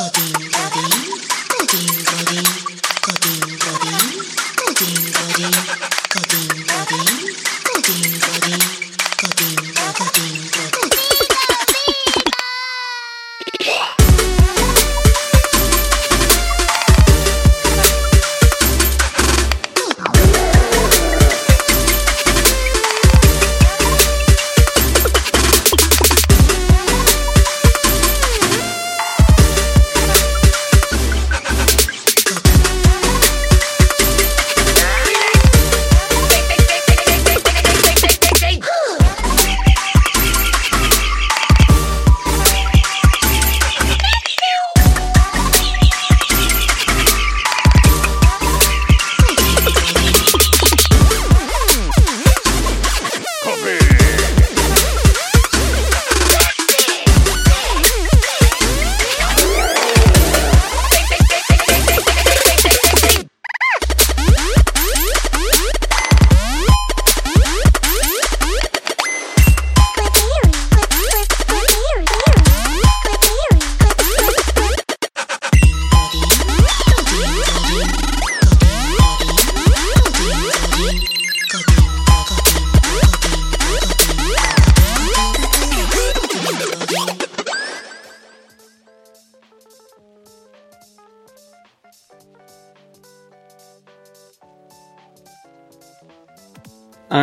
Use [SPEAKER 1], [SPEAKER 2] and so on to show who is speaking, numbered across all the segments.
[SPEAKER 1] Coding, coding, coding, coding, coding, coding, coding.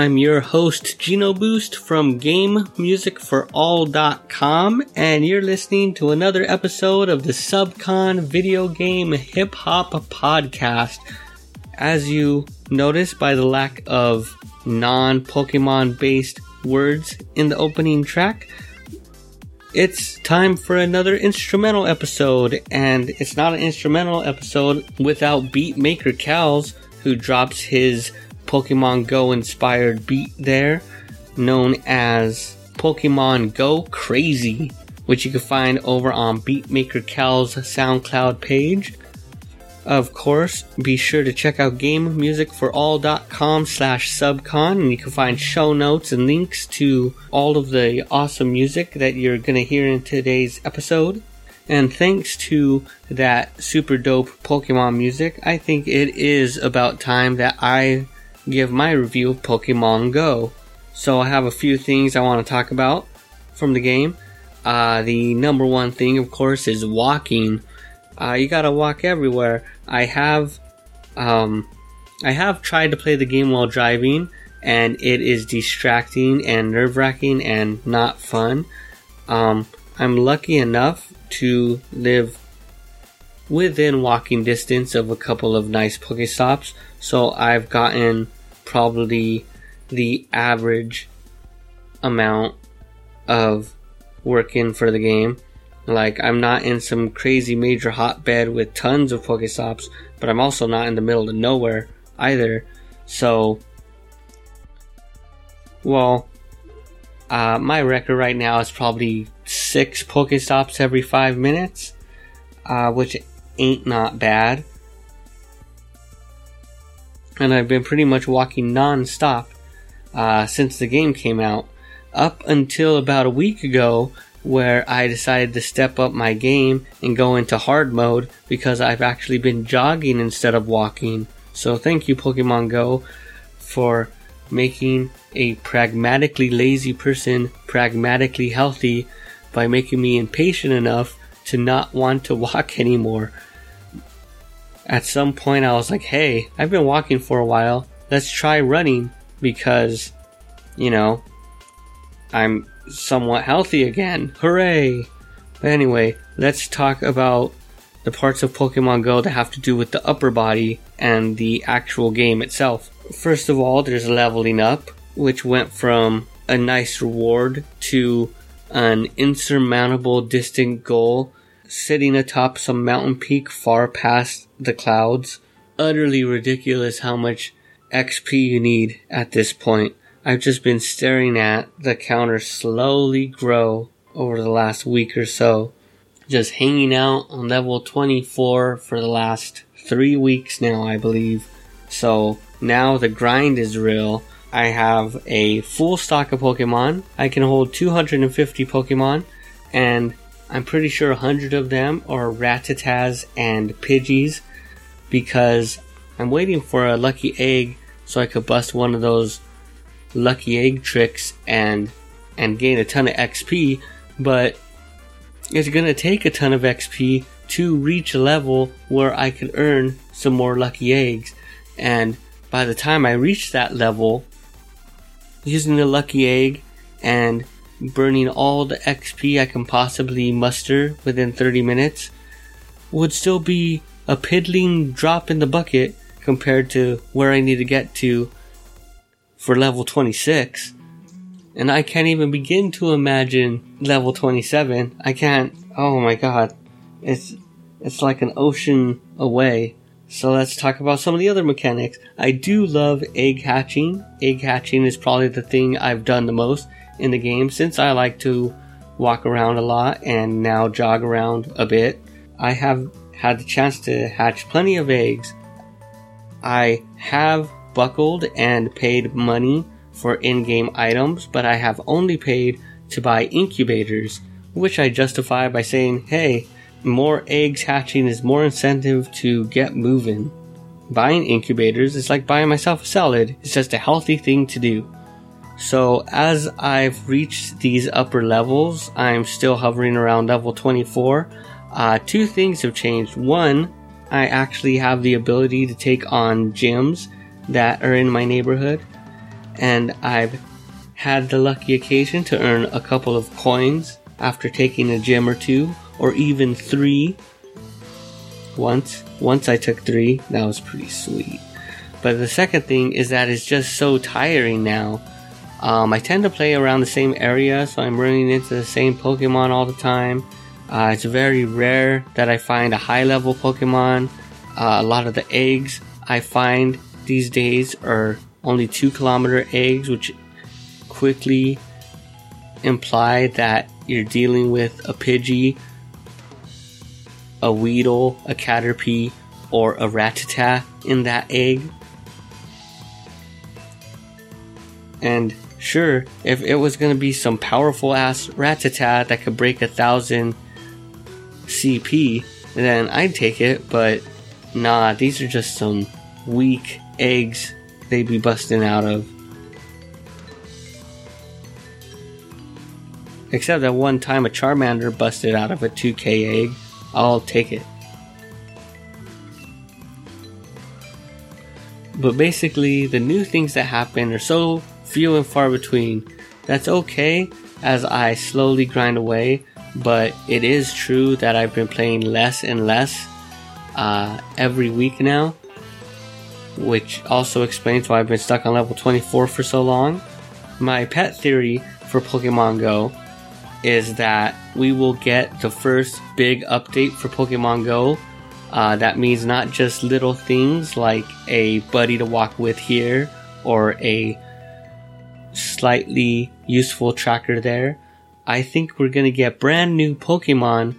[SPEAKER 1] I'm your host, Gino Boost from GameMusicForAll.com, and you're listening to another episode of the Subcon Video Game Hip Hop Podcast. As you notice by the lack of non Pokemon based words in the opening track, it's time for another instrumental episode, and it's not an instrumental episode without Beatmaker Cals, who drops his Pokemon Go inspired beat there, known as Pokemon Go Crazy, which you can find over on Beatmaker Cal's SoundCloud page. Of course, be sure to check out GameMusicForAll.com slash subcon and you can find show notes and links to all of the awesome music that you're going to hear in today's episode. And thanks to that super dope Pokemon music, I think it is about time that I give my review of Pokemon Go. So I have a few things I want to talk about from the game. Uh, the number one thing, of course, is walking. Uh, you gotta walk everywhere. I have, um, I have tried to play the game while driving, and it is distracting and nerve wracking and not fun. Um, I'm lucky enough to live within walking distance of a couple of nice Pokestops, so I've gotten probably the average amount of working for the game. Like, I'm not in some crazy major hotbed with tons of Pokestops, but I'm also not in the middle of nowhere either. So, well, uh, my record right now is probably six Pokestops every five minutes, uh, which ain't not bad and I've been pretty much walking non-stop uh, since the game came out, up until about a week ago, where I decided to step up my game and go into hard mode because I've actually been jogging instead of walking. So thank you, Pokemon Go, for making a pragmatically lazy person pragmatically healthy by making me impatient enough to not want to walk anymore at some point I was like, hey, I've been walking for a while. Let's try running because, you know, I'm somewhat healthy again. Hooray! But anyway, let's talk about the parts of Pokemon Go that have to do with the upper body and the actual game itself. First of all, there's leveling up, which went from a nice reward to an insurmountable distant goal sitting atop some mountain peak far past the clouds. Utterly ridiculous how much XP you need at this point. I've just been staring at the counter slowly grow over the last week or so. Just hanging out on level 24 for the last three weeks now, I believe. So now the grind is real. I have a full stock of Pokemon. I can hold 250 Pokemon and I'm pretty sure a hundred of them are Rattatas and Pidgeys because I'm waiting for a lucky egg so I could bust one of those lucky egg tricks and and gain a ton of XP, but it's gonna take a ton of XP to reach a level where I can earn some more lucky eggs. And by the time I reach that level, using the lucky egg and burning all the XP I can possibly muster within 30 minutes would still be a piddling drop in the bucket compared to where I need to get to for level 26. And I can't even begin to imagine level 27. I can't, oh my god. It's, it's like an ocean away. So let's talk about some of the other mechanics. I do love egg hatching. Egg hatching is probably the thing I've done the most in the game since I like to walk around a lot and now jog around a bit. I have had the chance to hatch plenty of eggs. I have buckled and paid money for in game items, but I have only paid to buy incubators, which I justify by saying, hey, more eggs hatching is more incentive to get moving. Buying incubators is like buying myself a salad, it's just a healthy thing to do. So, as I've reached these upper levels, I'm still hovering around level 24. Uh, two things have changed. One, I actually have the ability to take on gyms that are in my neighborhood, and I've had the lucky occasion to earn a couple of coins after taking a gym or two, or even three. Once, once I took three, that was pretty sweet. But the second thing is that it's just so tiring now um, I tend to play around the same area, so I'm running into the same Pokemon all the time. Uh, it's very rare that I find a high level Pokemon. Uh, a lot of the eggs I find these days are only 2 kilometer eggs, which quickly imply that you're dealing with a Pidgey, a Weedle, a Caterpie, or a Rattata in that egg. And Sure, if it was gonna be some powerful ass Rattata that could break a thousand CP, then I'd take it, but nah, these are just some weak eggs they'd be busting out of. Except that one time a Charmander busted out of a 2k egg. I'll take it. But basically, the new things that happen are so few and far between. That's okay as I slowly grind away, but it is true that I've been playing less and less uh, every week now, which also explains why I've been stuck on level 24 for so long. My pet theory for Pokemon Go is that we will get the first big update for Pokemon Go. Uh, that means not just little things like a buddy to walk with here or a slightly useful tracker there. I think we're gonna get brand new Pokemon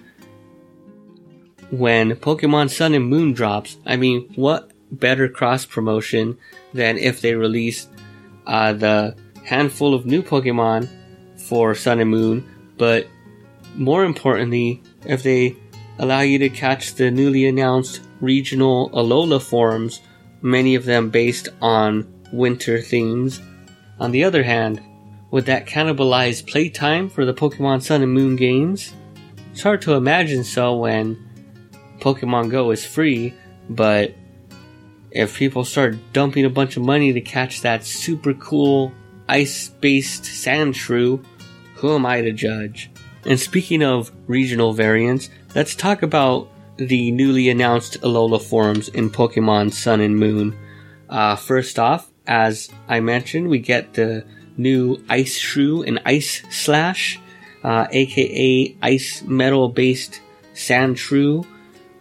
[SPEAKER 1] when Pokemon Sun and Moon drops. I mean, what better cross promotion than if they release uh, the handful of new Pokemon for Sun and Moon, but more importantly, if they allow you to catch the newly announced regional Alola forms, many of them based on winter themes, on the other hand, would that cannibalize playtime for the Pokemon Sun and Moon games? It's hard to imagine so when Pokemon Go is free, but if people start dumping a bunch of money to catch that super cool ice based Sandshrew, who am I to judge? And speaking of regional variants, let's talk about the newly announced Alola forms in Pokemon Sun and Moon. Uh, first off, as I mentioned, we get the new Ice Shrew and Ice Slash, uh, aka Ice Metal based Sandshrew,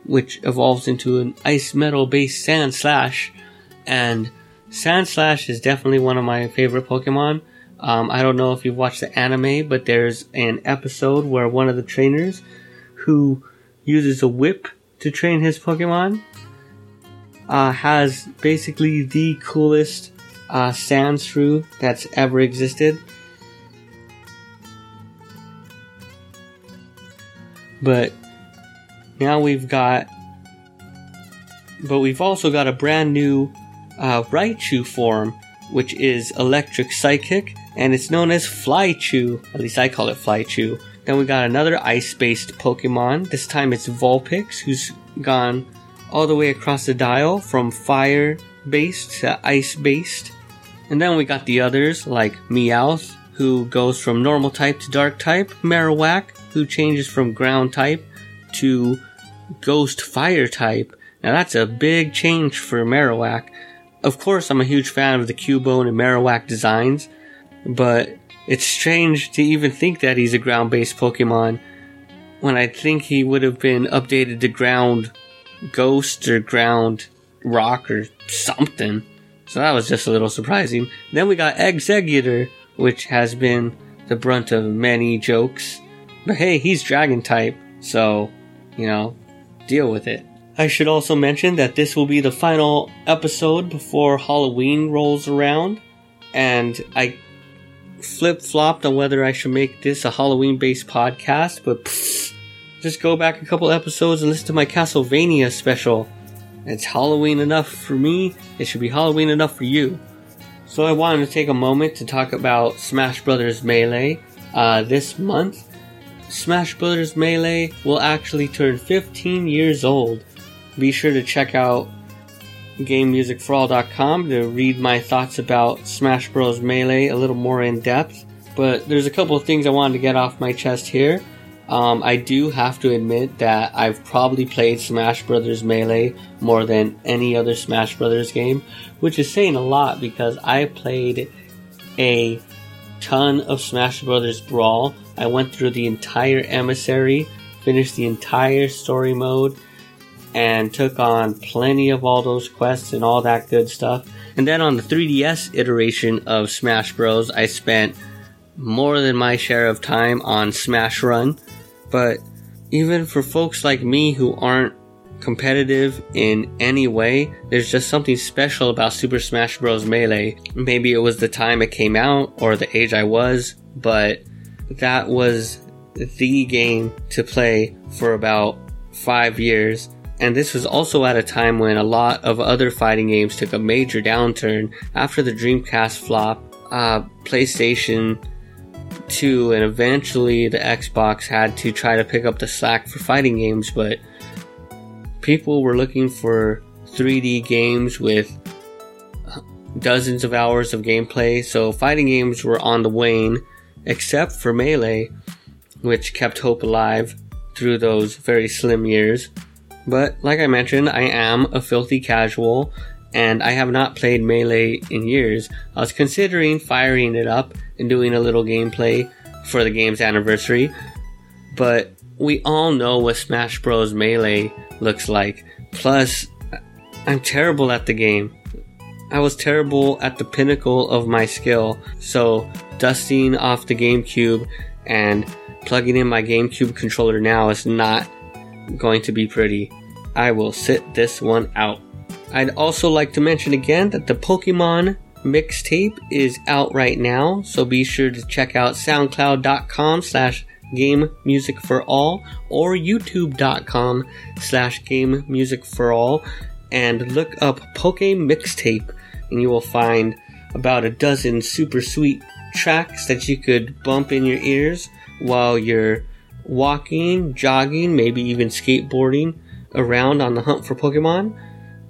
[SPEAKER 1] which evolves into an Ice Metal based Sand Slash. And Sand Slash is definitely one of my favorite Pokemon. Um, I don't know if you've watched the anime, but there's an episode where one of the trainers who uses a whip to train his Pokemon uh, has basically the coolest uh, Sandshrew that's ever existed. But now we've got, but we've also got a brand new uh, Raichu form, which is Electric Psychic, and it's known as Flychu. At least I call it Flychu. Then we got another ice-based Pokemon. This time it's Vulpix, who's gone all the way across the dial from fire-based to ice-based. And then we got the others like Meowth, who goes from normal type to dark type, Marowak, who changes from ground type to ghost fire type. Now that's a big change for Marowak. Of course, I'm a huge fan of the Cubone and Marowak designs, but it's strange to even think that he's a ground based Pokemon when I think he would have been updated to ground ghost or ground rock or something. So that was just a little surprising. Then we got Exeggutor, which has been the brunt of many jokes. But hey, he's dragon type, so, you know, deal with it. I should also mention that this will be the final episode before Halloween rolls around, and I flip flopped on whether I should make this a Halloween based podcast, but pfft, just go back a couple episodes and listen to my Castlevania special. It's Halloween enough for me, it should be Halloween enough for you. So I wanted to take a moment to talk about Smash Bros. Melee. Uh, this month, Smash Bros. Melee will actually turn 15 years old. Be sure to check out GameMusicForAll.com to read my thoughts about Smash Bros. Melee a little more in depth. But there's a couple of things I wanted to get off my chest here. Um, I do have to admit that I've probably played Smash Bros. Melee more than any other Smash Bros. game, which is saying a lot because I played a ton of Smash Bros. Brawl. I went through the entire emissary, finished the entire story mode, and took on plenty of all those quests and all that good stuff. And then on the 3DS iteration of Smash Bros., I spent more than my share of time on Smash Run. But even for folks like me who aren't competitive in any way, there's just something special about Super Smash Bros. Melee. Maybe it was the time it came out or the age I was, but that was the game to play for about five years. And this was also at a time when a lot of other fighting games took a major downturn after the Dreamcast flop. Uh, PlayStation 2 and eventually the Xbox had to try to pick up the slack for fighting games, but people were looking for 3D games with dozens of hours of gameplay, so fighting games were on the wane, except for Melee, which kept hope alive through those very slim years. But like I mentioned, I am a filthy casual and I have not played Melee in years. I was considering firing it up and doing a little gameplay for the game's anniversary, but we all know what Smash Bros. Melee looks like. Plus, I'm terrible at the game. I was terrible at the pinnacle of my skill, so dusting off the GameCube and plugging in my GameCube controller now is not going to be pretty. I will sit this one out. I'd also like to mention again that the Pokemon mixtape is out right now, so be sure to check out soundcloud.com slash game music for all or youtube.com slash game music for all and look up Poke Mixtape and you will find about a dozen super sweet tracks that you could bump in your ears while you're walking, jogging, maybe even skateboarding around on the hunt for Pokemon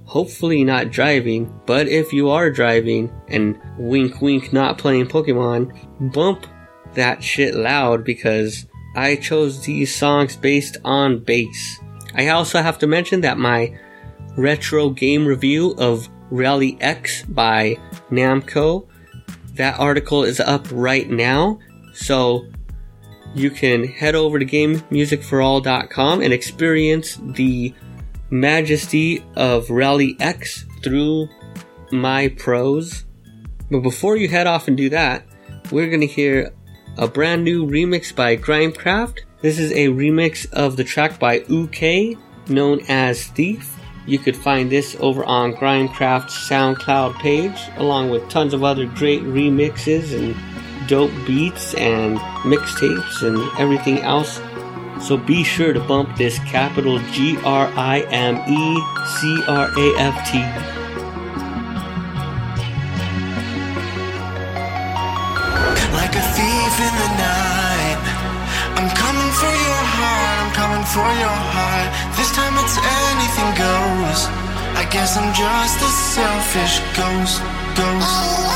[SPEAKER 1] hopefully not driving, but if you are driving and wink wink not playing Pokemon, bump that shit loud because I chose these songs based on bass. I also have to mention that my retro game review of Rally X by Namco, that article is up right now, so you can head over to GameMusicForAll.com and experience the majesty of Rally X through my prose. But before you head off and do that, we're going to hear a brand new remix by Grimecraft. This is a remix of the track by UK known as Thief. You could find this over on Grimecraft's SoundCloud page, along with tons of other great remixes and dope beats and mixtapes and everything else So be sure to bump this capital G R I M E C R A F T.
[SPEAKER 2] Like a thief in the night. I'm coming for your heart, I'm coming for your heart. This time it's anything goes. I guess I'm just a selfish ghost, ghost.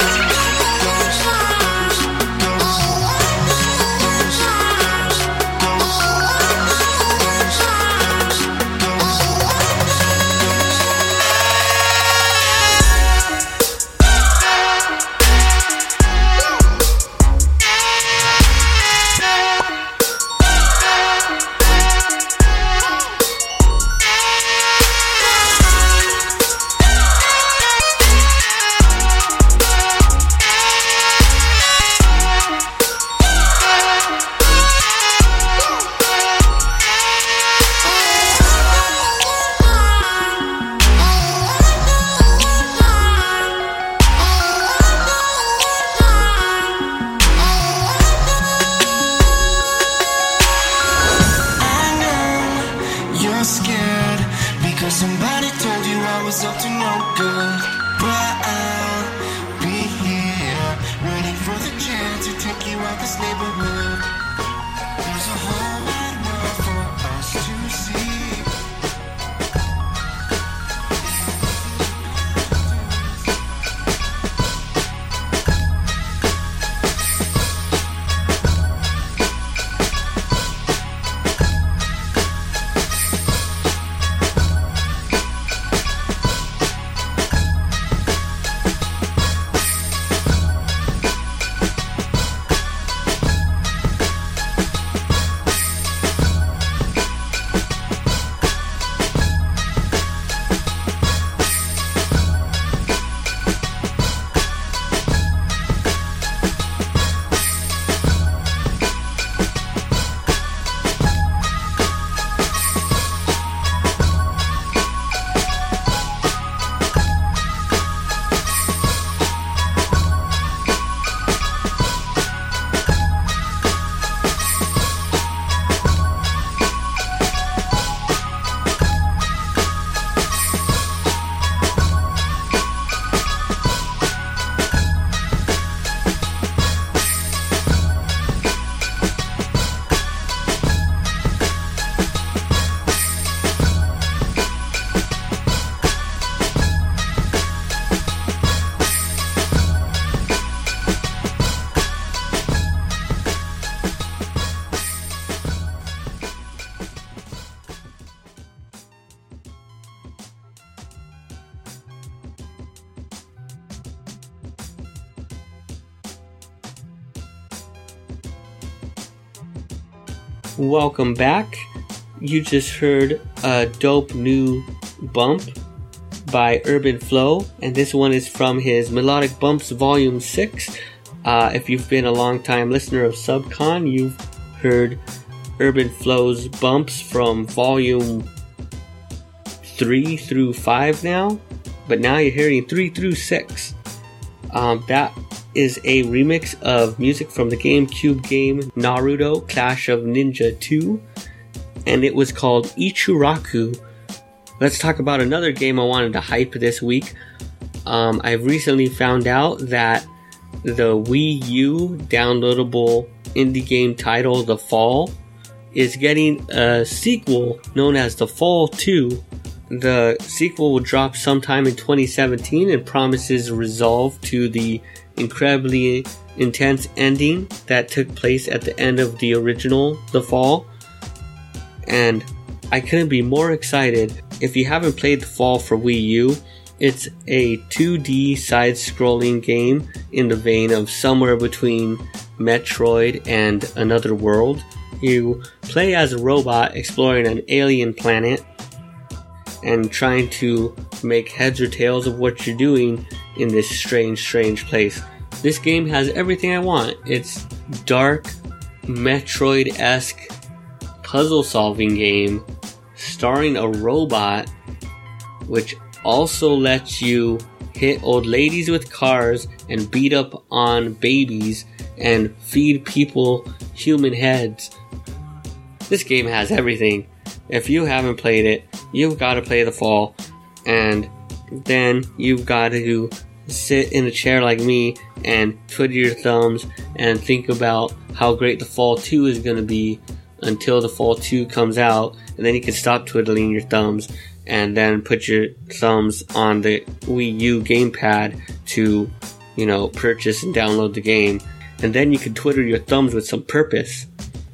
[SPEAKER 1] Welcome back. You just heard a dope new bump by Urban Flow, and this one is from his Melodic Bumps Volume 6. Uh, if you've been a long time listener of Subcon, you've heard Urban Flow's bumps from Volume 3 through 5 now, but now you're hearing 3 through 6. Um, that is a remix of music from the GameCube game Naruto Clash of Ninja 2, and it was called Ichiraku. Let's talk about another game I wanted to hype this week. Um, I've recently found out that the Wii U downloadable indie game title, The Fall, is getting a sequel known as The Fall 2. The sequel will drop sometime in 2017 and promises resolve to the incredibly intense ending that took place at the end of the original The Fall. And I couldn't be more excited. If you haven't played The Fall for Wii U, it's a 2D side scrolling game in the vein of somewhere between Metroid and Another World. You play as a robot exploring an alien planet and trying to make heads or tails of what you're doing in this strange, strange place. This game has everything I want. It's dark, Metroid esque puzzle solving game starring a robot, which also lets you hit old ladies with cars and beat up on babies and feed people human heads. This game has everything. If you haven't played it, you've got to play the fall, and then you've got to sit in a chair like me and twiddle your thumbs and think about how great the fall 2 is going to be until the fall 2 comes out, and then you can stop twiddling your thumbs and then put your thumbs on the Wii U gamepad to, you know, purchase and download the game. And then you can twiddle your thumbs with some purpose.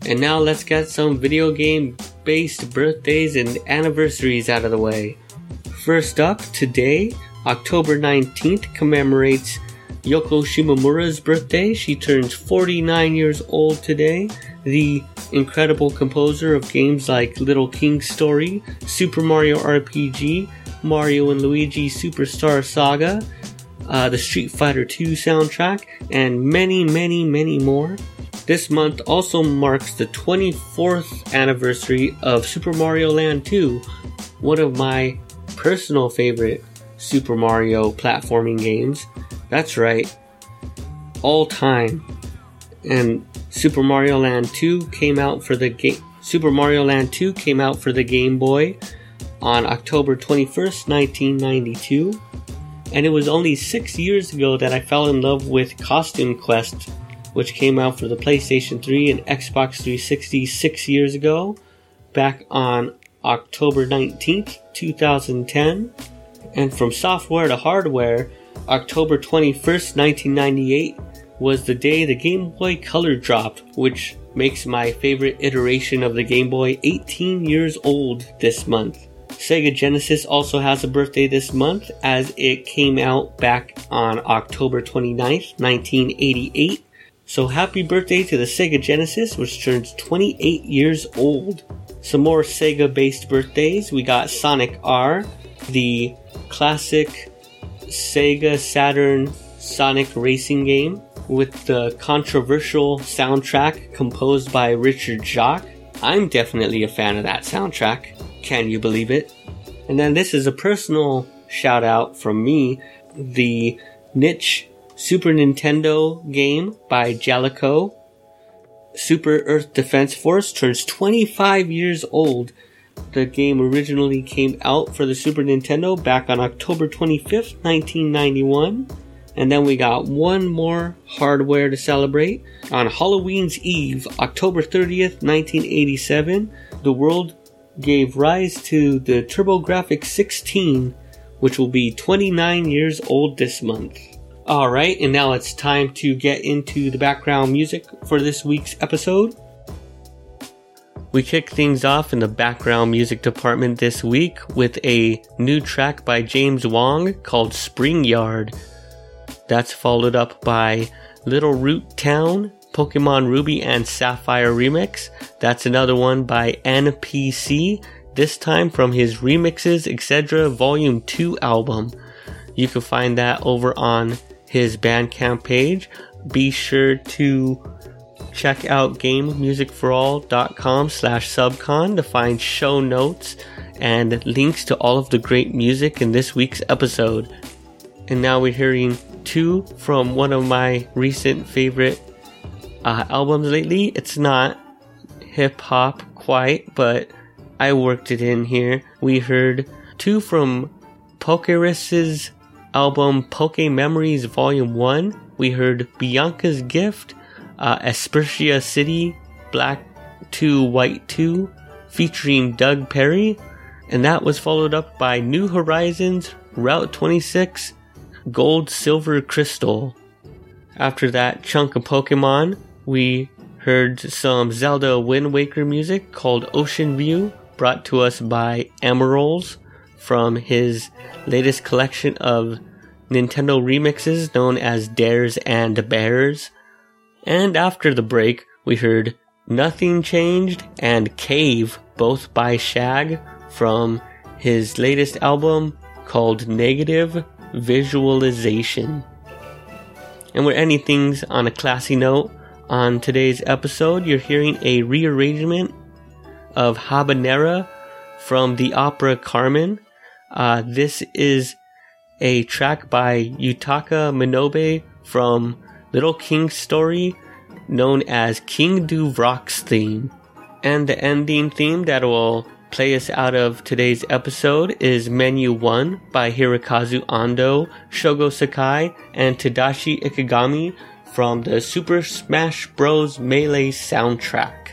[SPEAKER 1] And now let's get some video game based birthdays and anniversaries out of the way. First up, today, October 19th, commemorates Yoko Shimomura's birthday. She turns 49 years old today. The incredible composer of games like Little King's Story, Super Mario RPG, Mario and Luigi Superstar Saga, uh, the Street Fighter II soundtrack, and many, many, many more. This month also marks the 24th anniversary of Super Mario Land 2, one of my personal favorite Super Mario platforming games. That's right, all time. And Super Mario Land 2 came out for the game. Super Mario Land 2 came out for the Game Boy on October 21st, 1992. And it was only six years ago that I fell in love with Costume Quest, which came out for the PlayStation 3 and Xbox 360 six years ago, back on October 19th, 2010. And from software to hardware, October 21st, 1998 was the day the Game Boy Color dropped, which makes my favorite iteration of the Game Boy 18 years old this month. Sega Genesis also has a birthday this month as it came out back on October 29th, 1988. So happy birthday to the Sega Genesis, which turns 28 years old. Some more Sega based birthdays. We got Sonic R, the classic Sega Saturn Sonic racing game with the controversial soundtrack composed by Richard Jacques. I'm definitely a fan of that soundtrack. Can you believe it? And then this is a personal shout out from me. The niche Super Nintendo game by Jaleco. Super Earth Defense Force turns 25 years old. The game originally came out for the Super Nintendo back on October 25th, 1991. And then we got one more hardware to celebrate. On Halloween's Eve, October 30th, 1987, the world gave rise to the TurboGrafx 16, which will be 29 years old this month. Alright, and now it's time to get into the background music for this week's episode. We kick things off in the background music department this week with a new track by James Wong called Spring Yard. That's followed up by Little Root Town, Pokemon Ruby and Sapphire remix. That's another one by NPC, this time from his Remixes Etc. Volume 2 album. You can find that over on his Bandcamp page. Be sure to check out gamemusicforall.com slash subcon to find show notes and links to all of the great music in this week's episode. And now we're hearing two from one of my recent favorite uh, albums lately. It's not hip hop quite, but I worked it in here. We heard two from Pokerus's album Poke Memories Volume 1. We heard Bianca's Gift, uh, Aspertia City, Black 2, White 2, featuring Doug Perry. And that was followed up by New Horizons, Route 26, Gold, Silver, Crystal. After that chunk of Pokemon, we heard some Zelda Wind Waker music called Ocean View, brought to us by Emeralds from his latest collection of Nintendo remixes known as Dares and Bears. And after the break, we heard Nothing Changed and Cave, both by Shag from his latest album called Negative visualization. And we're ending things on a classy note. On today's episode, you're hearing a rearrangement of Habanera from the opera Carmen. Uh, this is a track by Yutaka Minobe from Little King's Story, known as King Duvroc's theme. And the ending theme that will play us out of today's episode is Menu 1 by Hirokazu Ando, Shogo Sakai, and Tadashi Ikegami from the Super Smash Bros. Melee soundtrack.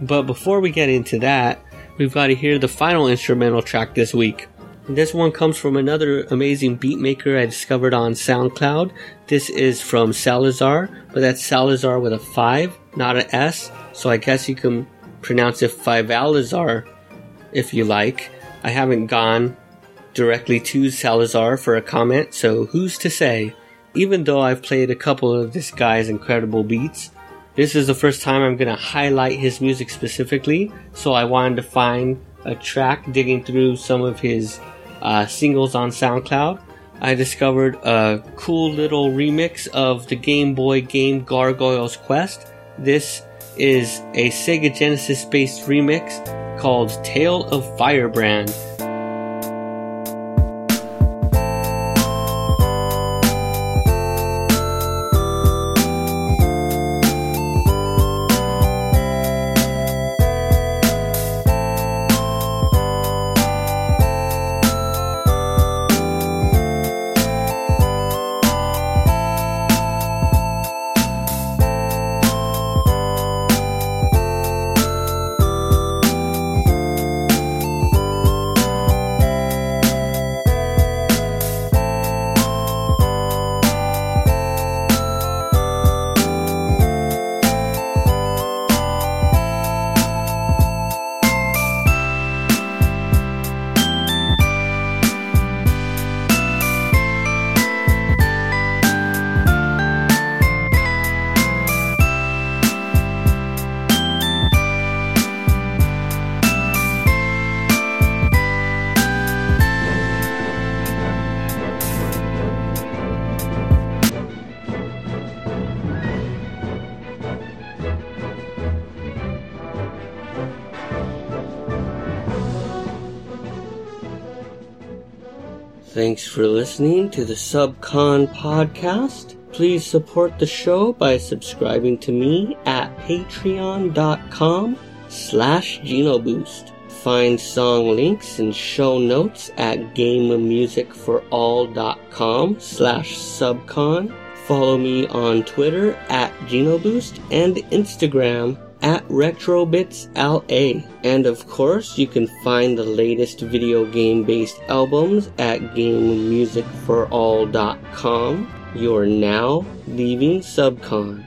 [SPEAKER 1] But before we get into that, we've got to hear the final instrumental track this week. This one comes from another amazing beatmaker I discovered on SoundCloud. This is from Salazar, but that's Salazar with a 5, not an S, so I guess you can pronounce it Fivalazar if you like. I haven't gone directly to Salazar for a comment, so who's to say? Even though I've played a couple of this guy's incredible beats, this is the first time I'm gonna highlight his music specifically, so I wanted to find a track digging through some of his uh, singles on SoundCloud. I discovered a cool little remix of the Game Boy game Gargoyle's Quest. This is a Sega Genesis based remix called Tale of Firebrand. Thanks for listening to the Subcon podcast. Please support the show by subscribing to me at patreon.com slash genoboost. Find song links and show notes at gamemusicforall.com slash subcon. Follow me on Twitter at genoboost and Instagram at RetrobitsLA. And of course, you can find the latest video game based albums at GameMusicForAll.com. You're now leaving Subcon.